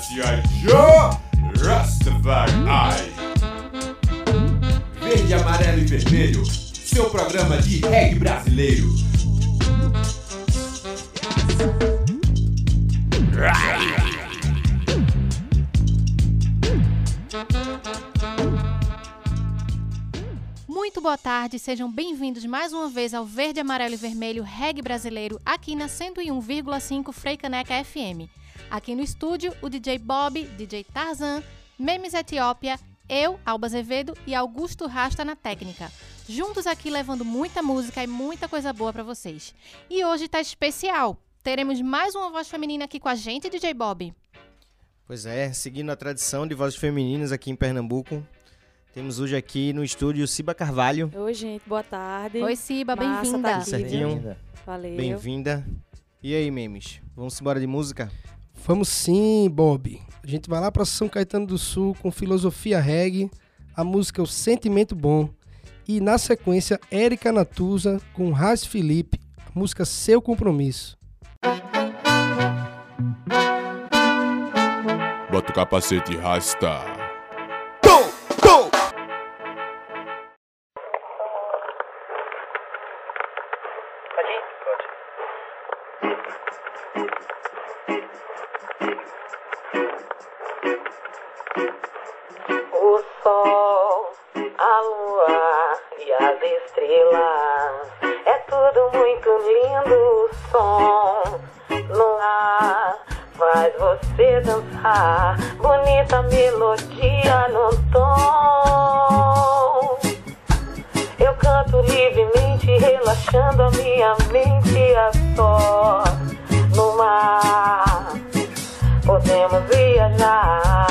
G.I. Joe Rastafari. Verde, amarelo e vermelho, seu programa de reggae brasileiro. Muito boa tarde, sejam bem-vindos mais uma vez ao Verde, Amarelo e Vermelho Reggae Brasileiro aqui na 101,5 Freicaneca FM. Aqui no estúdio, o DJ Bob, DJ Tarzan, Memes Etiópia, eu, Alba Azevedo e Augusto Rasta na técnica. Juntos aqui levando muita música e muita coisa boa para vocês. E hoje tá especial. Teremos mais uma voz feminina aqui com a gente, DJ Bob. Pois é, seguindo a tradição de vozes femininas aqui em Pernambuco, temos hoje aqui no estúdio Ciba Carvalho. Oi, gente, boa tarde. Oi, Ciba, Massa bem-vinda. tá Certinho? Valeu. Bem-vinda. E aí, memes? Vamos embora de música? Vamos sim, Bob. A gente vai lá para São Caetano do Sul com filosofia reggae, a música O Sentimento Bom e na sequência Érica Natuza com Raz Felipe, a música Seu Compromisso. Bota o capacete e rasta. Estrelas. É tudo muito lindo. O som no ar faz você dançar. Bonita melodia no tom. Eu canto livremente, relaxando a minha mente a só no mar. Podemos viajar.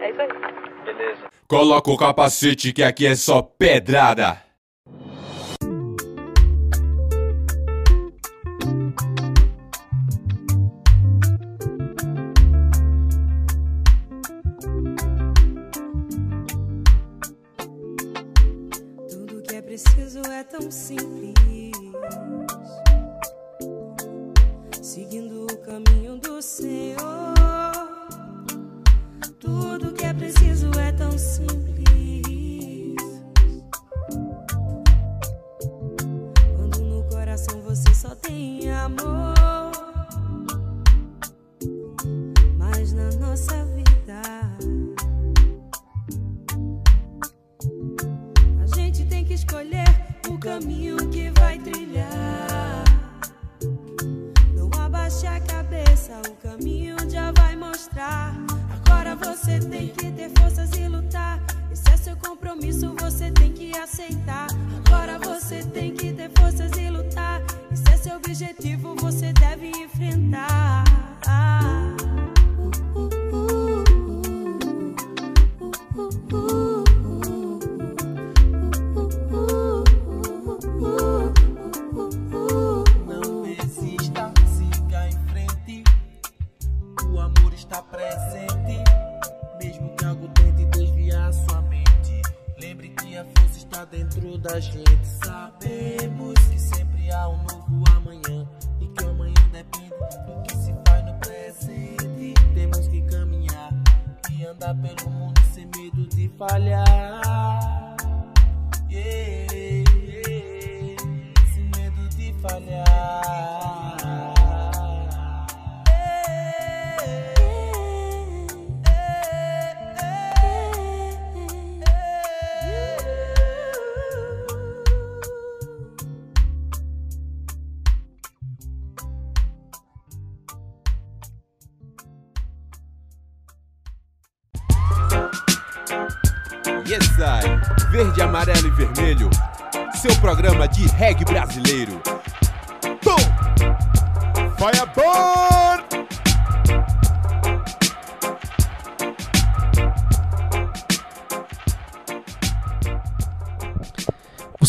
É isso aí. Beleza. Coloca o capacete que aqui é só pedrada.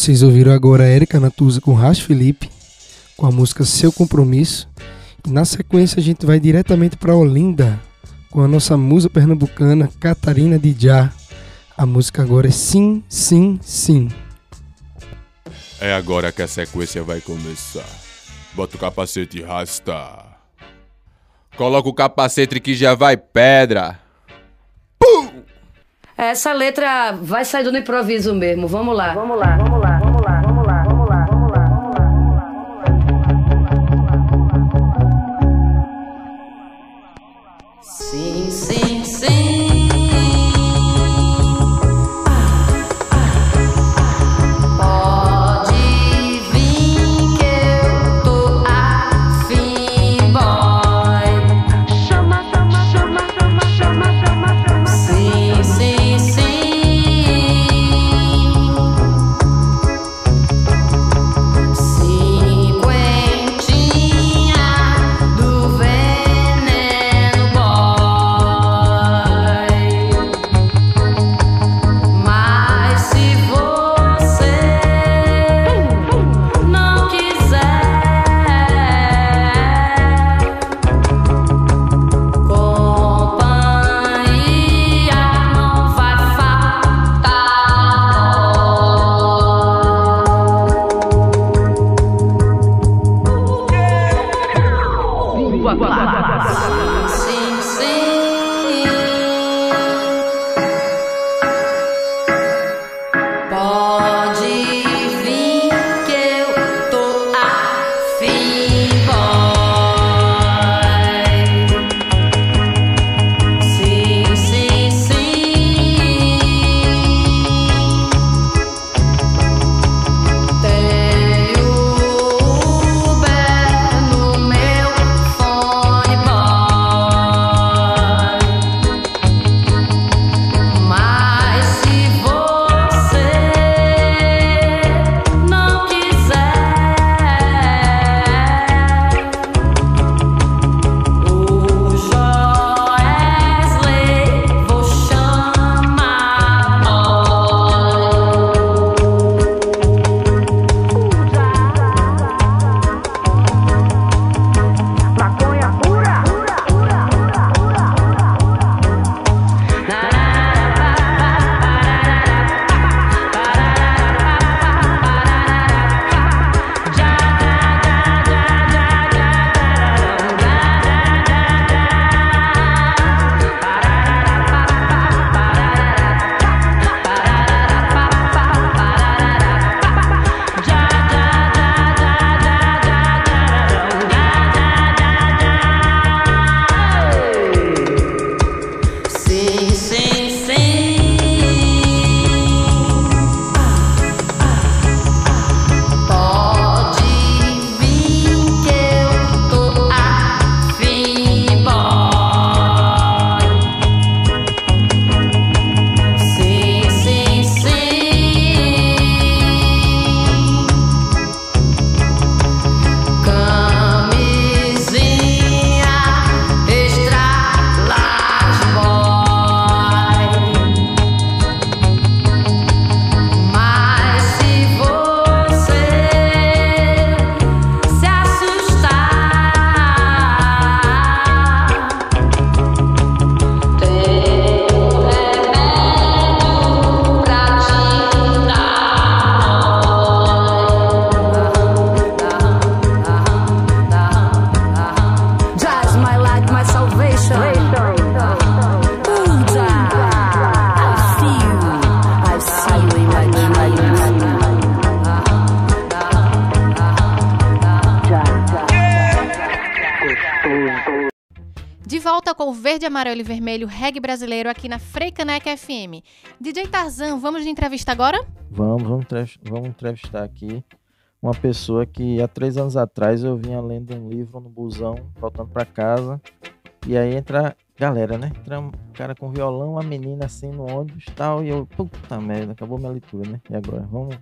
Vocês ouviram agora a Erika Natuza com Ras Felipe, com a música Seu Compromisso. E na sequência a gente vai diretamente para Olinda, com a nossa musa pernambucana Catarina Didiá A música agora é Sim, Sim, Sim. É agora que a sequência vai começar. Bota o capacete e rasta. Coloca o capacete que já vai pedra. Pum! Essa letra vai sair do improviso mesmo. Vamos lá. Vamos lá, vamos lá. Amarelo e Vermelho reggae brasileiro aqui na Freicaneca FM. DJ Tarzan, vamos de entrevista agora? Vamos, vamos, vamos entrevistar aqui uma pessoa que há três anos atrás eu vinha lendo um livro no busão, voltando pra casa. E aí entra galera, né? Entra um cara com violão, uma menina assim no ônibus e tal. E eu, puta merda, acabou minha leitura, né? E agora? Vamos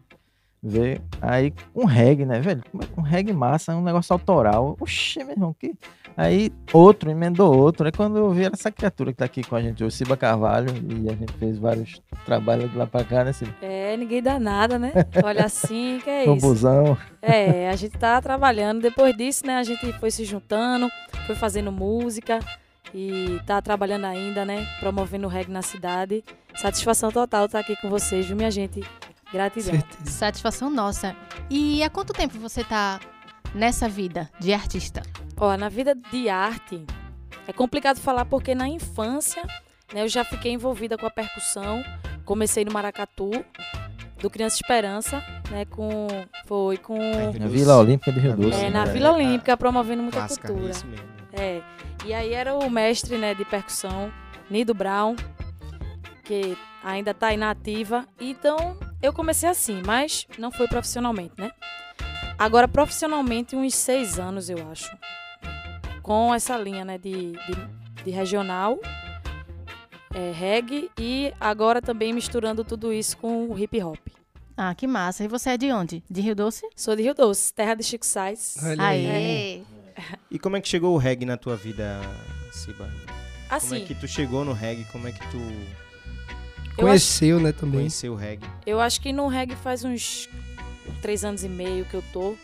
ver. Aí um reggae, né, velho? É Um reggae massa, um negócio autoral. Oxê, meu irmão, que. Aí outro emendou outro. Aí quando eu vi era essa criatura que tá aqui com a gente hoje, Ciba Carvalho, e a gente fez vários trabalhos de lá pra cá, né, Ciba? É, ninguém dá nada, né? Olha assim, que é No isso. busão. É, a gente tá trabalhando. Depois disso, né, a gente foi se juntando, foi fazendo música e tá trabalhando ainda, né? Promovendo o reggae na cidade. Satisfação total estar aqui com vocês, viu, minha gente? Gratidão. Certeza. Satisfação nossa. E há quanto tempo você tá nessa vida de artista? Ó, na vida de arte é complicado falar porque na infância, né, eu já fiquei envolvida com a percussão. Comecei no Maracatu, do Criança Esperança, né, com foi com Na Vila Olímpica de Rio Doce. é, né? na Vila Olímpica promovendo muita Clássica, cultura. isso mesmo. É. E aí era o mestre, né, de percussão, Nido Brown, que ainda tá aí na ativa. Então, eu comecei assim, mas não foi profissionalmente, né? Agora, profissionalmente, uns seis anos, eu acho. Com essa linha, né, de, de, de regional, é, reggae e agora também misturando tudo isso com o hip hop. Ah, que massa. E você é de onde? De Rio Doce? Sou de Rio Doce, terra de Chico Sainz. Olha aí. Aê! E como é que chegou o reggae na tua vida, Siba? Como Assim, é que tu chegou no reggae? Como é que tu eu acho, Conheceu, né, também. conheceu o reggae? eu acho que no reggae faz uns três anos e meio que eu tô.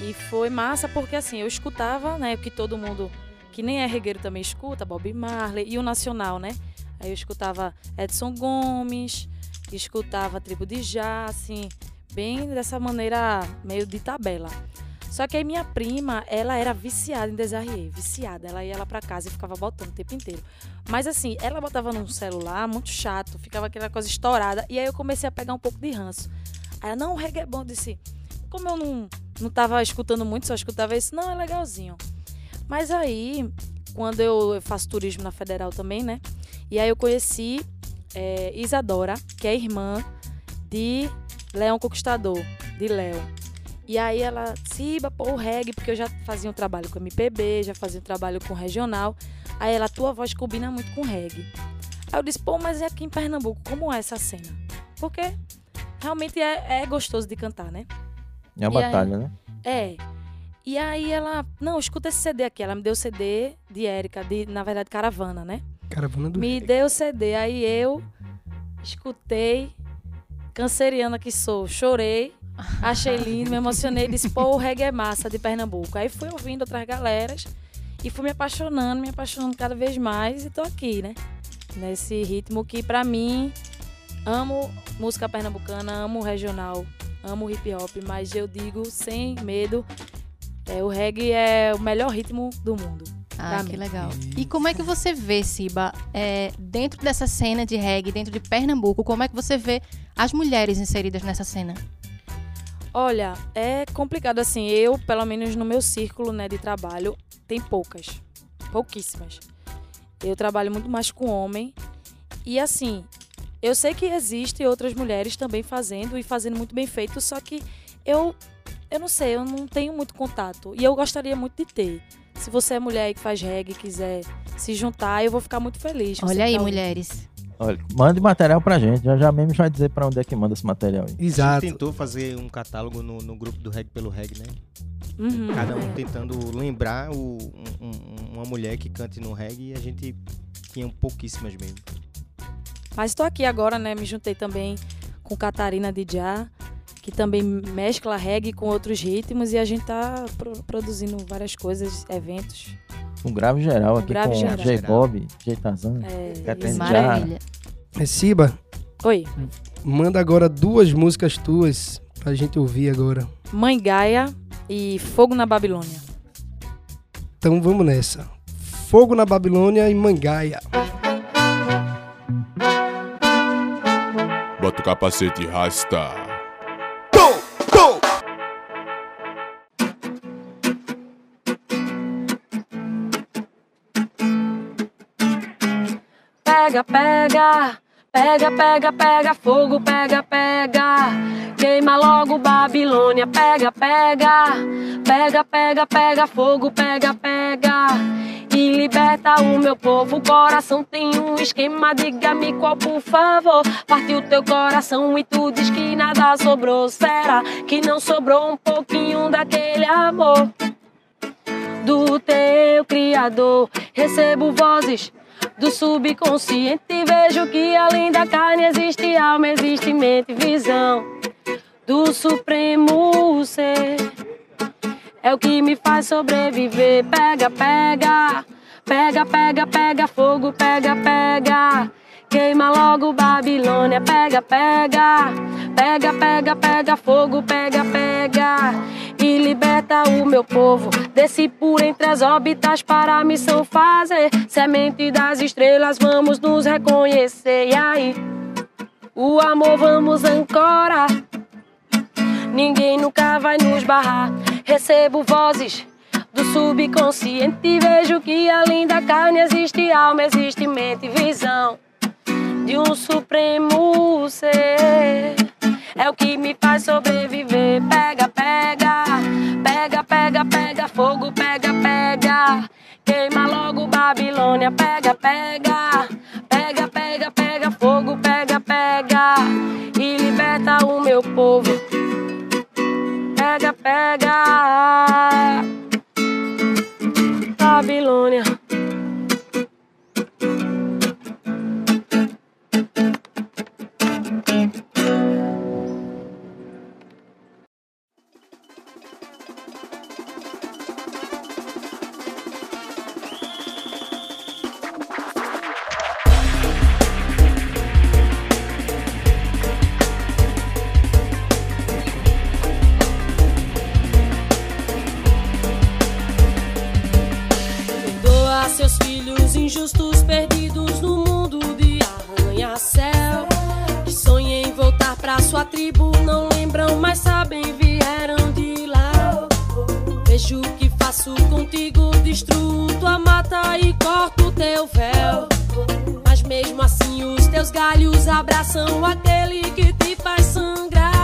E foi massa porque assim, eu escutava, né, o que todo mundo que nem é regueiro também escuta, Bob Marley e o nacional, né? Aí eu escutava Edson Gomes, escutava Tribo de Já, assim, bem dessa maneira meio de tabela. Só que aí minha prima, ela era viciada em Desarrier, viciada. Ela ia lá pra casa e ficava botando o tempo inteiro. Mas assim, ela botava num celular muito chato, ficava aquela coisa estourada. E aí eu comecei a pegar um pouco de ranço. Aí ela, não, o reggae é bom. Eu disse, como eu não, não tava escutando muito, só escutava isso, não, é legalzinho. Mas aí, quando eu, eu faço turismo na Federal também, né? E aí eu conheci é, Isadora, que é irmã de Leão Conquistador, de Léo. E aí ela, Siba, pô, o reggae, porque eu já fazia um trabalho com MPB, já fazia um trabalho com regional. Aí ela, tua voz combina muito com reggae. Aí eu disse, pô, mas e aqui em Pernambuco, como é essa cena? Porque realmente é, é gostoso de cantar, né? É uma E aí? batalha, né? É. E aí ela, não, escuta esse CD aqui. Ela me deu o CD de Érica, de, na verdade, Caravana, né? Caravana do Me deu o CD. Aí eu escutei, canceriana que sou, chorei, achei lindo, me emocionei, disse, pô, o reggae é massa de Pernambuco. Aí fui ouvindo outras galeras e fui me apaixonando, me apaixonando cada vez mais e tô aqui, né? Nesse ritmo que pra mim amo música pernambucana, amo regional, amo hip hop, mas eu digo sem medo, é, o reggae é o melhor ritmo do mundo. Ah, que mim. legal. E como é que você vê, Siba, é, dentro dessa cena de reggae, dentro de Pernambuco, como é que você vê as mulheres inseridas nessa cena? Olha, é complicado assim. Eu, pelo menos no meu círculo né, de trabalho, tem poucas. Pouquíssimas. Eu trabalho muito mais com homem. E assim, eu sei que existem outras mulheres também fazendo e fazendo muito bem feito, só que eu, eu não sei, eu não tenho muito contato. E eu gostaria muito de ter. Se você é mulher que faz reggae e quiser se juntar, eu vou ficar muito feliz. Olha que aí, tá mulheres. Olha, mande material pra gente. Já já mesmo vai dizer pra onde é que manda esse material aí. A gente Exato. tentou fazer um catálogo no, no grupo do Reggae pelo Reggae, né? Uhum. Cada um tentando lembrar o- um- um- uma mulher que cante no reggae e a gente tinha pouquíssimas mesmo. Mas estou aqui agora, né? Me juntei também com Catarina Dijá, que também mescla reggae com outros ritmos e a gente tá pro- produzindo várias coisas, eventos. Um grave geral Um aqui grave com geral. J. Bob, J. Tarzan. É, Catarina. Maravilha. Siba, Oi, manda agora duas músicas tuas pra gente ouvir agora. Mãe Gaia e Fogo na Babilônia. Então vamos nessa. Fogo na Babilônia e Mangaia. Capacete rasta. pega, pega. Pega, pega, pega, fogo, pega, pega. Queima logo Babilônia, pega, pega. Pega, pega, pega, fogo, pega, pega. E liberta o meu povo. Coração tem um esquema, diga-me qual, por favor. Partiu teu coração e tu diz que nada sobrou. Será que não sobrou um pouquinho daquele amor? Do teu Criador, recebo vozes do subconsciente vejo que além da carne existe alma, existe mente, visão do supremo ser. É o que me faz sobreviver. Pega, pega, pega, pega, pega fogo, pega, pega. Queima logo Babilônia, pega, pega, pega, pega, pega fogo, pega, pega e liberta o meu povo. Desci por entre as órbitas para a missão fazer. Semente das estrelas, vamos nos reconhecer. E aí, o amor vamos ancorar. Ninguém nunca vai nos barrar. Recebo vozes do subconsciente e vejo que além da carne existe alma, existe mente, visão de um supremo ser. É o que me faz sobreviver. Pega, pega, pega, pega, pega, fogo, pega, pega. Queima logo Babilônia, pega, pega, pega, pega, pega, fogo, pega, pega. E liberta o meu povo. Pega, pega. Babilônia. Injustos perdidos no mundo de arranha-céu. Que sonham em voltar pra sua tribo, não lembram, mas sabem vieram de lá. Vejo o que faço contigo, destruo tua mata e corto teu véu. Mas mesmo assim os teus galhos abraçam aquele que te faz sangrar.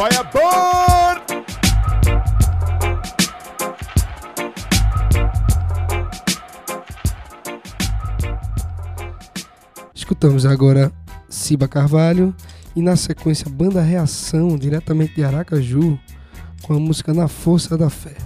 Fireball! Escutamos agora Ciba Carvalho e na sequência Banda Reação, diretamente de Aracaju, com a música Na Força da Fé.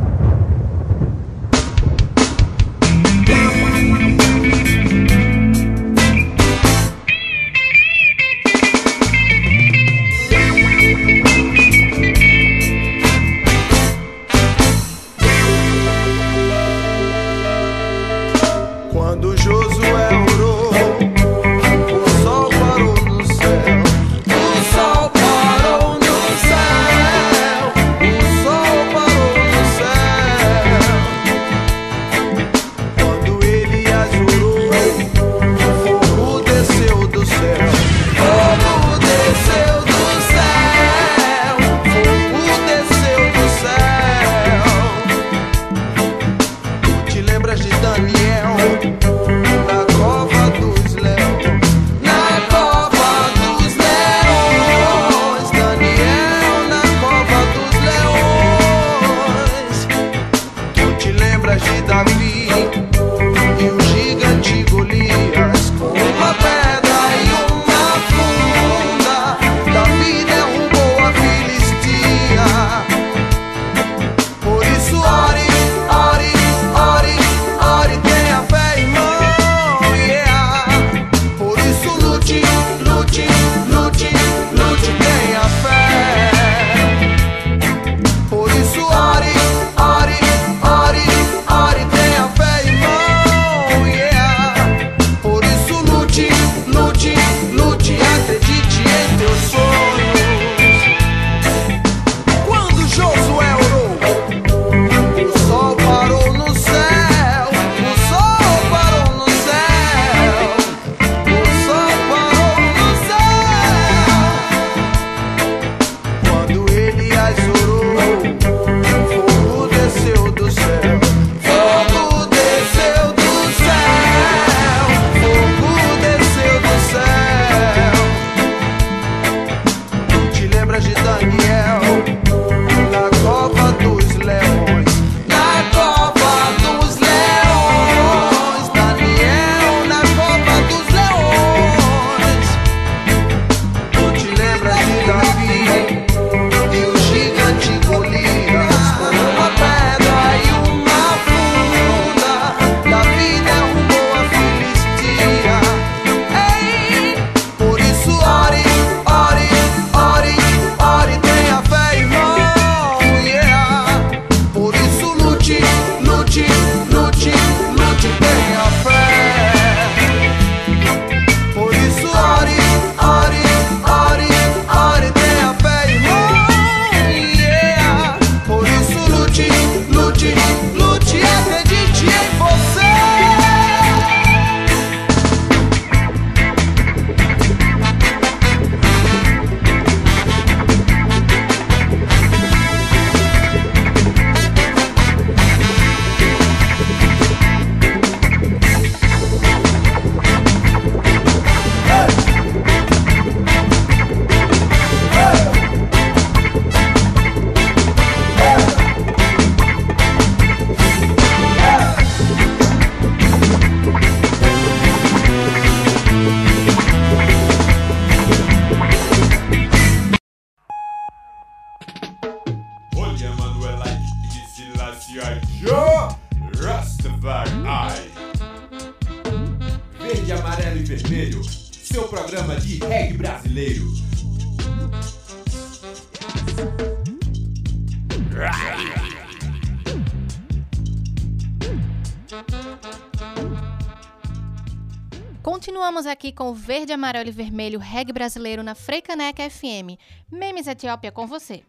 Aqui com o verde, amarelo e vermelho reggae brasileiro na Freicaneca FM. Memes Etiópia com você.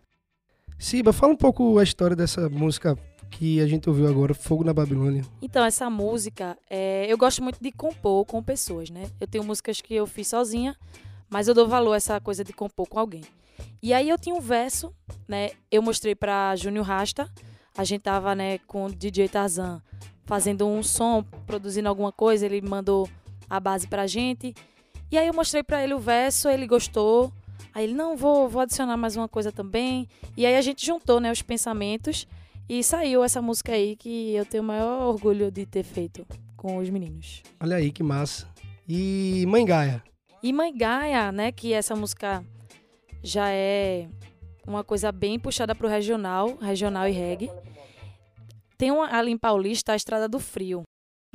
Siba, fala um pouco a história dessa música que a gente ouviu agora, Fogo na Babilônia. Então, essa música, é, eu gosto muito de compor com pessoas, né? Eu tenho músicas que eu fiz sozinha, mas eu dou valor a essa coisa de compor com alguém. E aí eu tinha um verso, né? Eu mostrei pra Júnior Rasta, a gente tava, né, com o DJ Tarzan fazendo um som, produzindo alguma coisa, ele mandou a base pra gente. E aí eu mostrei pra ele o verso, ele gostou. Aí ele, não, vou, vou adicionar mais uma coisa também. E aí a gente juntou, né, os pensamentos e saiu essa música aí que eu tenho o maior orgulho de ter feito com os meninos. Olha aí que massa. E Mãe Gaia. E Mãe Gaia, né, que essa música já é uma coisa bem puxada pro regional, regional e reggae. Tem uma, ali em Paulista a Estrada do Frio.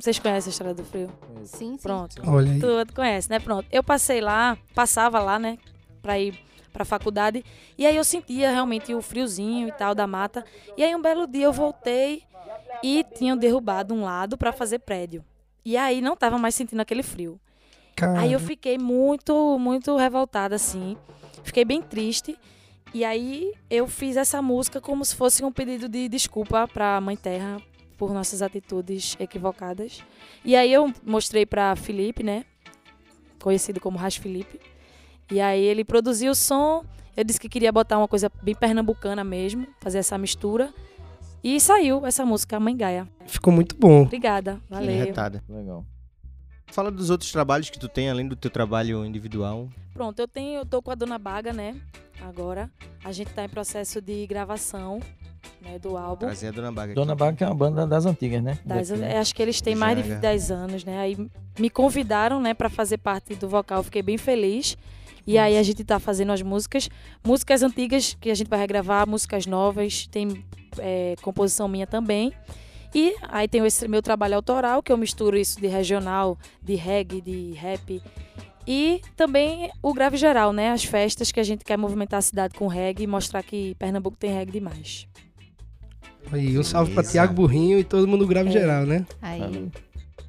Vocês conhecem a Estrada do Frio? Sim, sim. Pronto. Olha aí. Tu conhece, né? Pronto. Eu passei lá, passava lá, né, pra ir pra faculdade, e aí eu sentia realmente o friozinho e tal da mata. E aí um belo dia eu voltei e tinham derrubado um lado pra fazer prédio. E aí não tava mais sentindo aquele frio. Aí eu fiquei muito, muito revoltada, assim. Fiquei bem triste. E aí eu fiz essa música como se fosse um pedido de desculpa pra Mãe Terra por nossas atitudes equivocadas. E aí eu mostrei pra Felipe, né? Conhecido como Ras Felipe. E aí ele produziu o som. Eu disse que queria botar uma coisa bem pernambucana mesmo, fazer essa mistura. E saiu essa música, Mãe Gaia. Ficou muito bom. Obrigada, valeu. Retada. Legal. Fala dos outros trabalhos que tu tem, além do teu trabalho individual. Pronto, eu tenho, eu tô com a Dona Baga, né? Agora. A gente tá em processo de gravação, né, do álbum. Trazer a Dona Baga Dona. Baga que é uma banda das antigas, né? Das- Daqui, né? acho que eles têm mais de Janga. 10 anos, né? Aí me convidaram, né, para fazer parte do vocal. Fiquei bem feliz. E aí a gente tá fazendo as músicas, músicas antigas que a gente vai regravar, músicas novas, tem é, composição minha também. E aí tem esse meu trabalho autoral, que eu misturo isso de regional, de reggae, de rap. E também o grave geral, né? As festas que a gente quer movimentar a cidade com reggae e mostrar que Pernambuco tem reggae demais. Aí, um salve pra Beleza. Tiago Burrinho e todo mundo grave É. geral, né? Aí.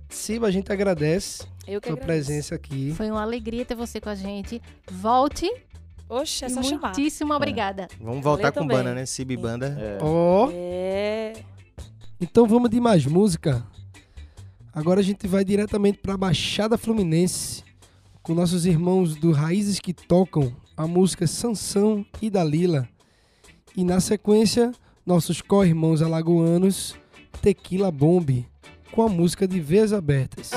Siba, a gente agradece Eu que sua agradeço. presença aqui. Foi uma alegria ter você com a gente. Volte. Oxe, é só chamar. muitíssimo obrigada. Vamos voltar Valeu com também. banda, né? Cib Banda. É. Ó, É. então vamos de mais música. Agora a gente vai diretamente pra Baixada Fluminense com nossos irmãos do Raízes que tocam a música Sansão e Dalila. E na sequência, nossos co-irmãos alagoanos Tequila Bomb com a música de Veias Abertas.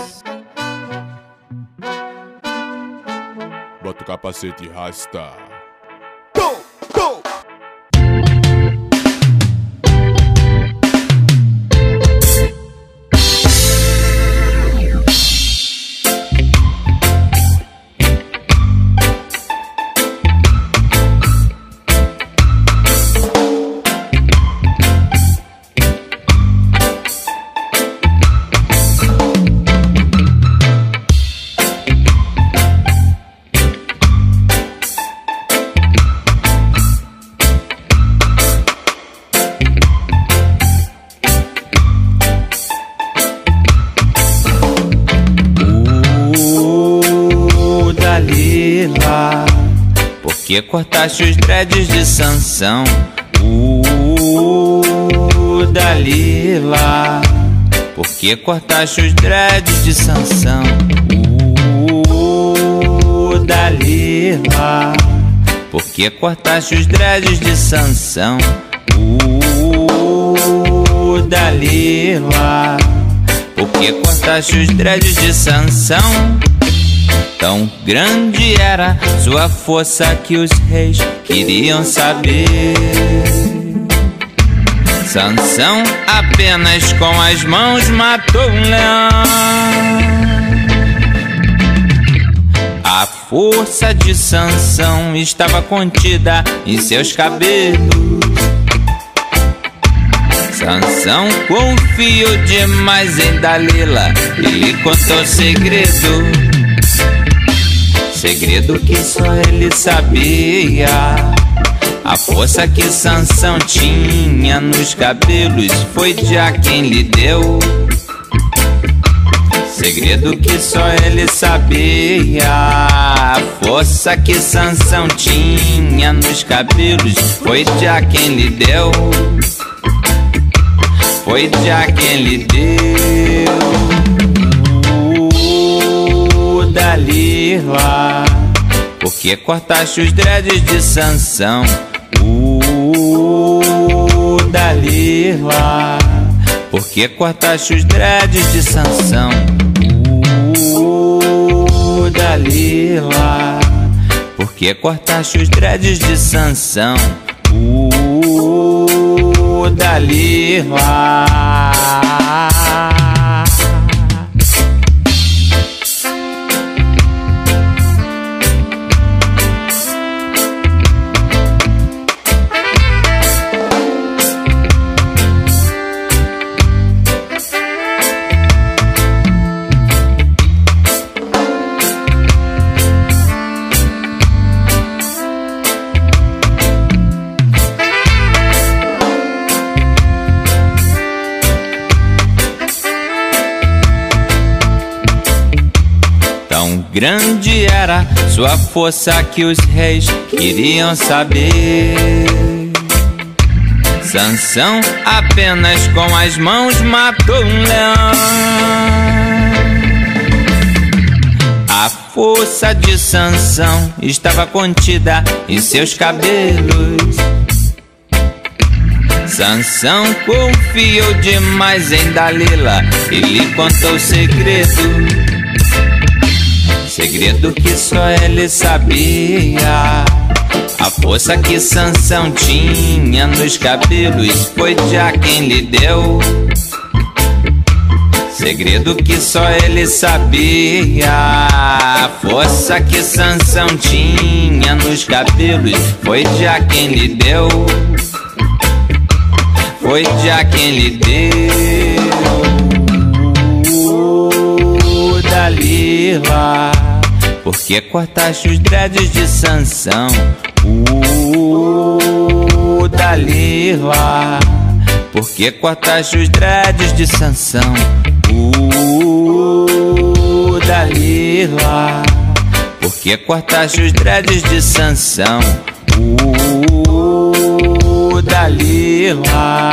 Bota o capacete e rasta. Que cortaste os dreads de Sansão? Uh, Dalila, por que cortaste os dreads de Sansão? Uh, Dalila, por que cortaste os dreads de Sansão? Uh, Dalila, por que cortaste os dreads de Sansão? Tão grande era sua força que os reis queriam saber. Sansão apenas com as mãos matou um leão. A força de Sansão estava contida em seus cabelos. Sansão confiou demais em Dalila e lhe contou segredo. Segredo que só ele sabia. A força que Sansão tinha nos cabelos foi já quem lhe deu. Segredo que só ele sabia. A força que Sansão tinha nos cabelos foi já quem lhe deu. Foi já quem lhe deu. Uh, Dalila, por que cortaste os dreads de Sansão? Uh, Dalila, por que cortaste os dreads de Sansão? Uh, Dalila, por que cortaste os dreads de Sansão? Uh, Dalila. Tão Sua força que os reis queriam saber. Sansão apenas com as mãos matou um leão. A força de Sansão estava contida em seus cabelos. Sansão confiou demais em Dalila, e lhe contou segredos segredo que só ele sabia. A força que Sansão tinha nos cabelos foi de a quem lhe deu. Segredo que só ele sabia. A força que Sansão tinha nos cabelos foi de a quem lhe deu. Foi de a quem lhe deu. Dalila. Porque cortaste os dreads de Sansão. Uh, Dalila Porque cortaste os dreads de Sansão. Uh, Dalila Porque cortaste os dreads de Sansão. Uh, Dalila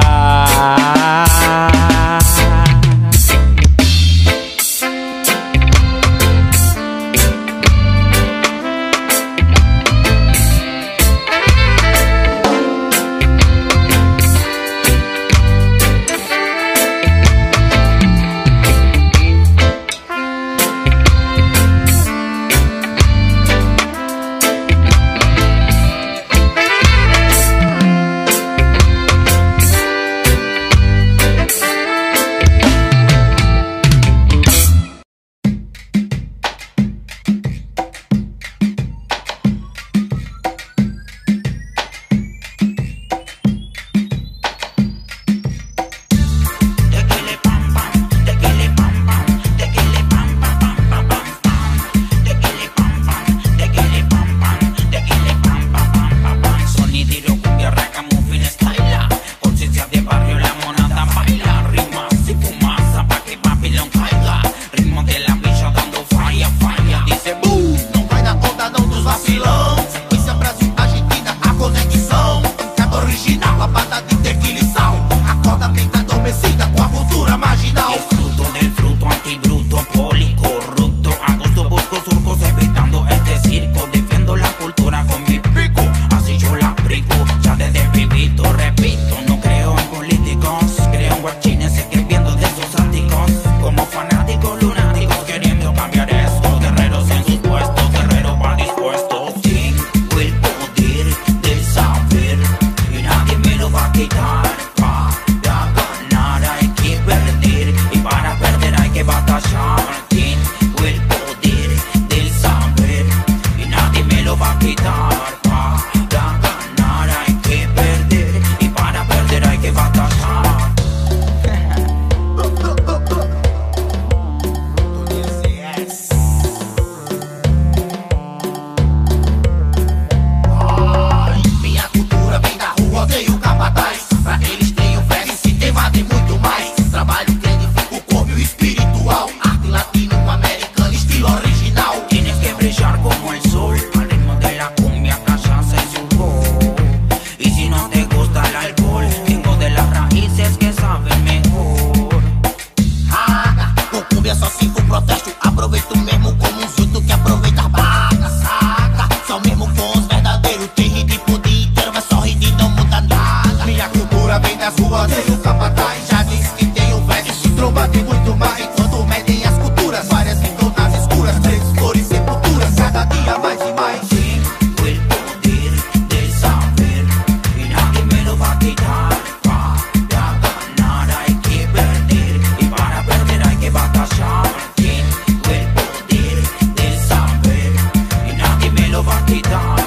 love aqui dá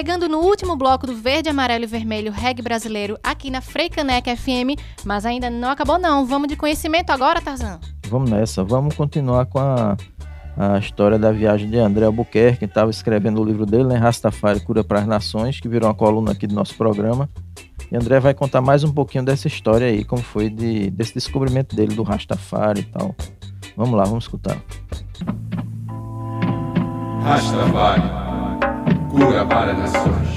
Chegando no último bloco do Verde, Amarelo e Vermelho Reggae Brasileiro aqui na Freicaneca FM, mas ainda não acabou não. Vamos de conhecimento agora, Tarzan? Vamos nessa, vamos continuar com a, a história da viagem de André Albuquerque, que estava escrevendo o livro dele, né, Rastafari Cura para as Nações, que virou uma coluna aqui do nosso programa. E André vai contar mais um pouquinho dessa história aí, como foi de, desse descobrimento dele do Rastafari e tal. Vamos lá, vamos escutar. Rastafari cura para nações.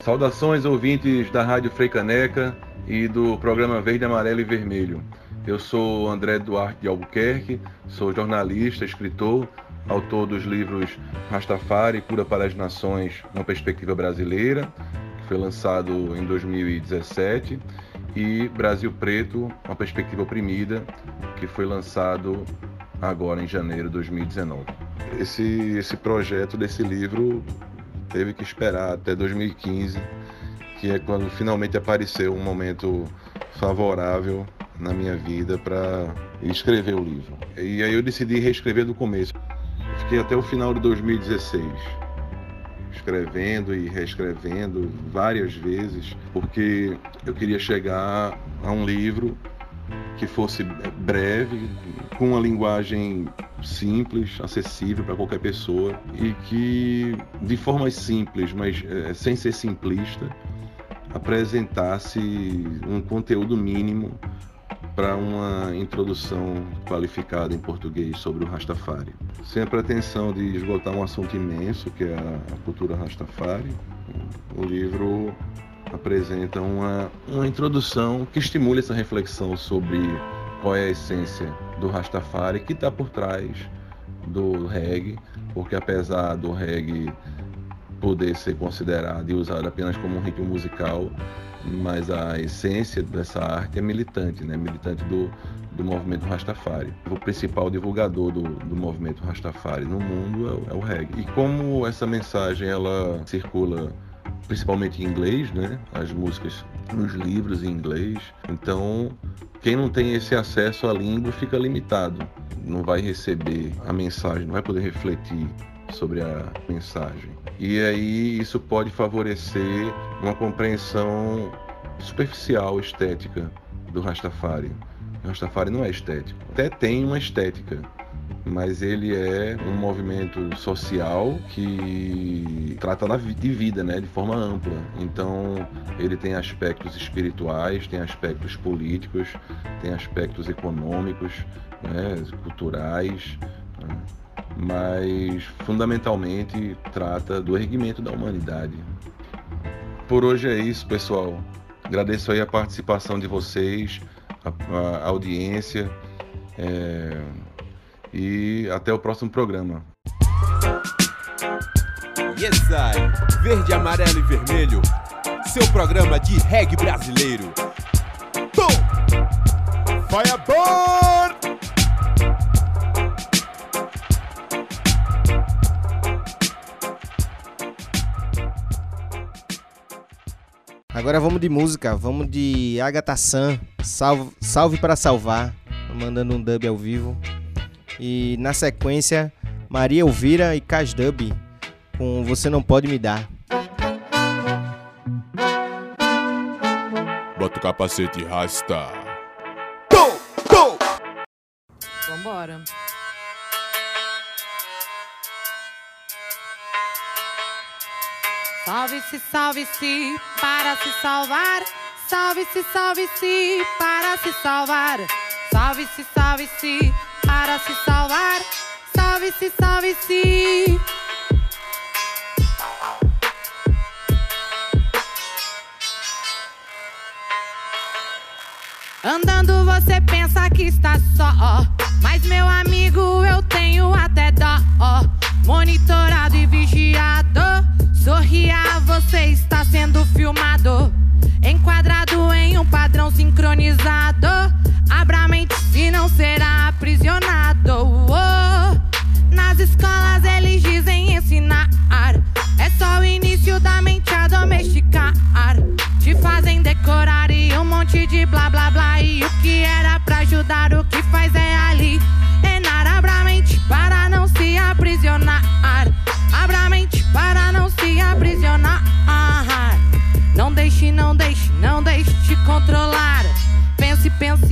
Saudações ouvintes da Rádio Freicaneca e do programa Verde, Amarelo e Vermelho. Eu sou André Duarte de Albuquerque, sou jornalista, escritor, autor dos livros Rastafari, Cura para as Nações, uma perspectiva brasileira, foi lançado em 2017, e Brasil Preto, uma perspectiva oprimida, que foi lançado agora em janeiro de 2019. Esse, esse projeto desse livro teve que esperar até 2015, que é quando finalmente apareceu um momento favorável na minha vida para escrever o livro. E aí eu decidi reescrever do começo. Fiquei até o final de 2016 escrevendo e reescrevendo várias vezes, porque eu queria chegar a um livro que fosse breve, com uma linguagem simples, acessível para qualquer pessoa e que, de forma simples, mas é, sem ser simplista, apresentasse um conteúdo mínimo para uma introdução qualificada em português sobre o Rastafari. Sem a pretensão de esgotar um assunto imenso, que é a cultura Rastafari, o livro apresenta uma, uma introdução que estimula essa reflexão sobre qual é a essência do Rastafari que está por trás do reggae, porque apesar do reggae poder ser considerado e usado apenas como um ritmo musical, mas a essência dessa arte é militante, né? militante do, do movimento Rastafari. O principal divulgador do, do movimento Rastafari no mundo é, é o reggae. E como essa mensagem ela circula principalmente em inglês, né? As músicas nos livros em inglês. Então, quem não tem esse acesso à língua fica limitado. Não vai receber a mensagem, não vai poder refletir sobre a mensagem. E aí isso pode favorecer uma compreensão superficial, estética do Rastafari. O Rastafari não é estético. Até tem uma estética, mas ele é um movimento social que trata de vida, né, de forma ampla. Então, ele tem aspectos espirituais, tem aspectos políticos, tem aspectos econômicos, né, culturais, né, mas fundamentalmente trata do erguimento da humanidade. Por hoje é isso, pessoal. Agradeço aí a participação de vocês, a, a audiência. é, e até o próximo programa. Yes, I. Verde, amarelo e vermelho. Seu programa de reggae brasileiro. Pum! Fireball! Agora vamos de música, vamos de Agatha San, salve, salve para salvar, mandando um dub ao vivo. E na sequência, Maria Elvira e Cas Dub com Você Não Pode Me Dar. Bota o capacete e rasta. Vambora. Salve-se, salve-se para se salvar. Salve-se, salve-se para se salvar. Salve-se, salve-se para se salvar. Salve-se, salve-se. Andando você pensa que está só, mas meu amigo eu tenho até dó. Monitorado e vigiado, sorria você está sendo filmado, enquadrado em um padrão sincronizado. Abra a mente se não será aprisionado. Oh, nas escolas eles dizem ensinar, é só o início da mente a domesticar. Te fazem decorar e um monte de blá blá blá. E o que era pra ajudar, o que faz é ali.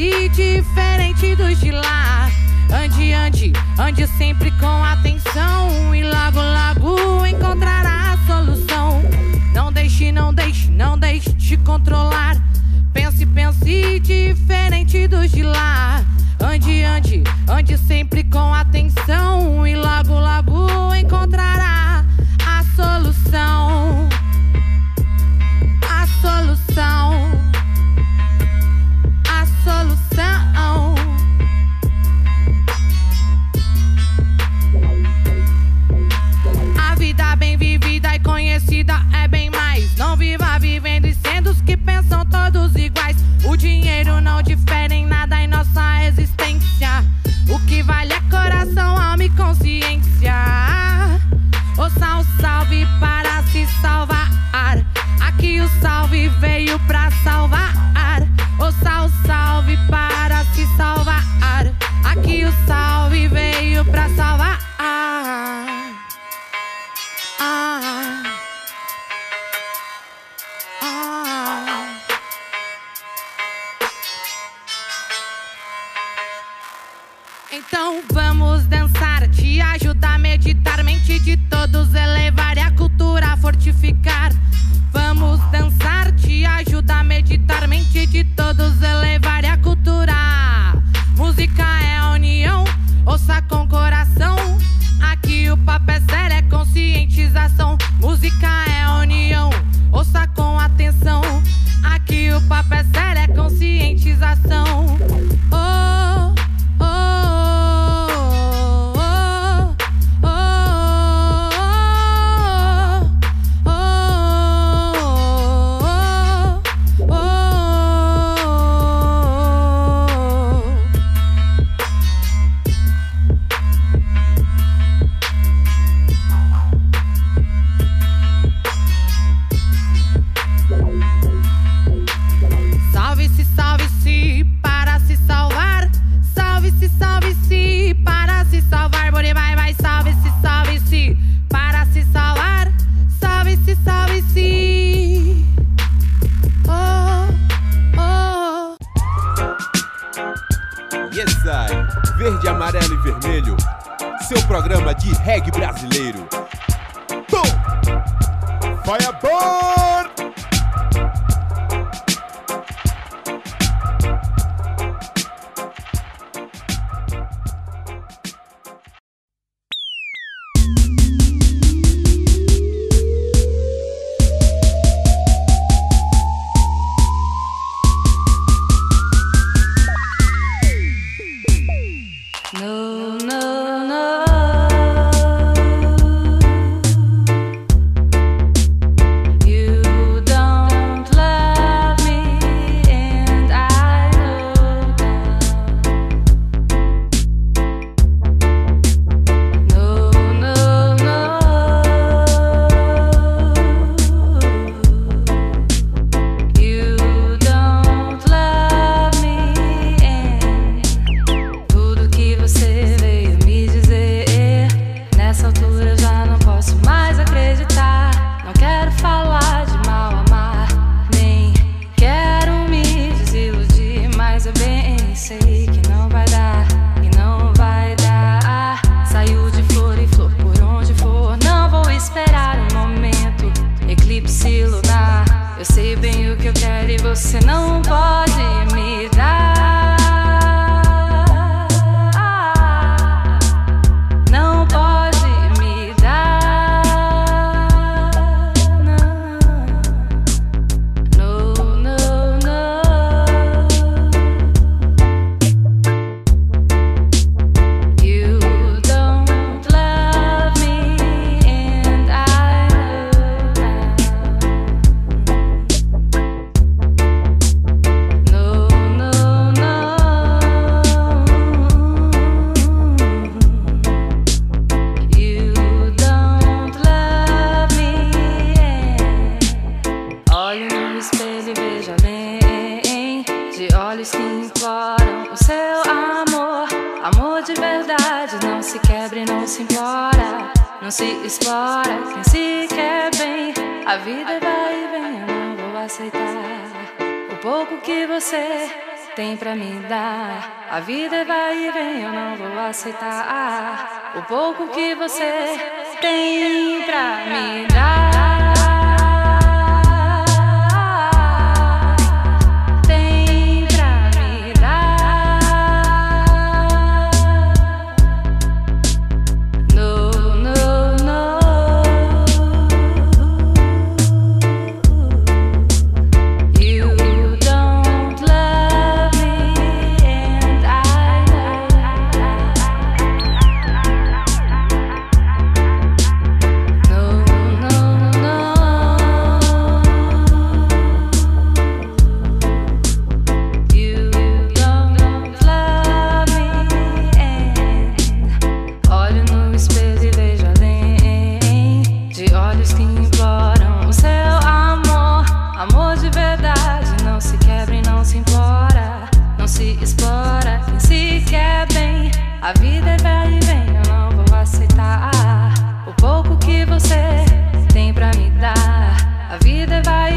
Diferente dos de lá, ande, ande, ande sempre com atenção e logo, logo encontrará a solução. Não deixe, não deixe, não deixe te controlar. Pense, pense diferente dos de lá. Ande, ande, ande sempre com atenção. veio pra Yes, I. Verde, amarelo e vermelho. Seu programa de reggae brasileiro. Boom! Fire boy! say olhos que imploram o seu amor. Amor de verdade, não se quebra e não se implora. Não se explora quem se quer bem. A vida é vai e vem, eu não vou aceitar o pouco que você tem pra me dar. A vida é vai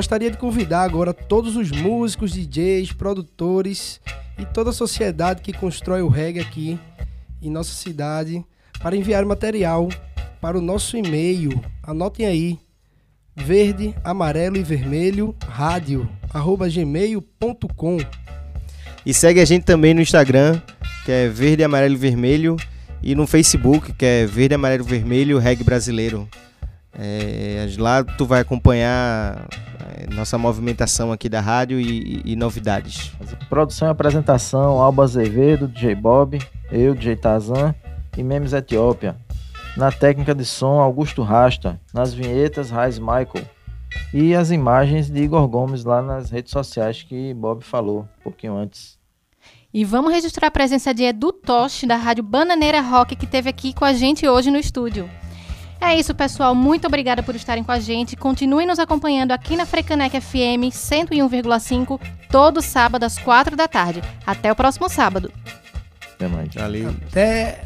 Gostaria de convidar agora todos os músicos, DJs, produtores e toda a sociedade que constrói o reggae aqui em nossa cidade para enviar material para o nosso e-mail. Anotem aí: verde, amarelo e vermelho, rádio, arroba gmail.com. E segue a gente também no Instagram, que é verde, amarelo e vermelho, e no Facebook, que é verde, amarelo e vermelho, reggae brasileiro. É, lá tu vai acompanhar nossa movimentação aqui da rádio e, e- e novidades. Produção e apresentação, Alba Azevedo, DJ Bob, eu, DJ Tazan e Memes Etiópia. Na técnica de som, Augusto Rasta. Nas vinhetas, Raiz Michael. E as imagens de Igor Gomes lá nas redes sociais que Bob falou um pouquinho antes. E vamos registrar a presença de Edu Tosh, da Rádio Bananeira Rock, que esteve aqui com a gente hoje no estúdio. É isso, pessoal. Muito obrigada por estarem com a gente. Continuem nos acompanhando aqui na Frecanec FM 101,5, todo sábado às 4 da tarde. Até o próximo sábado. Até mais. Valeu. Até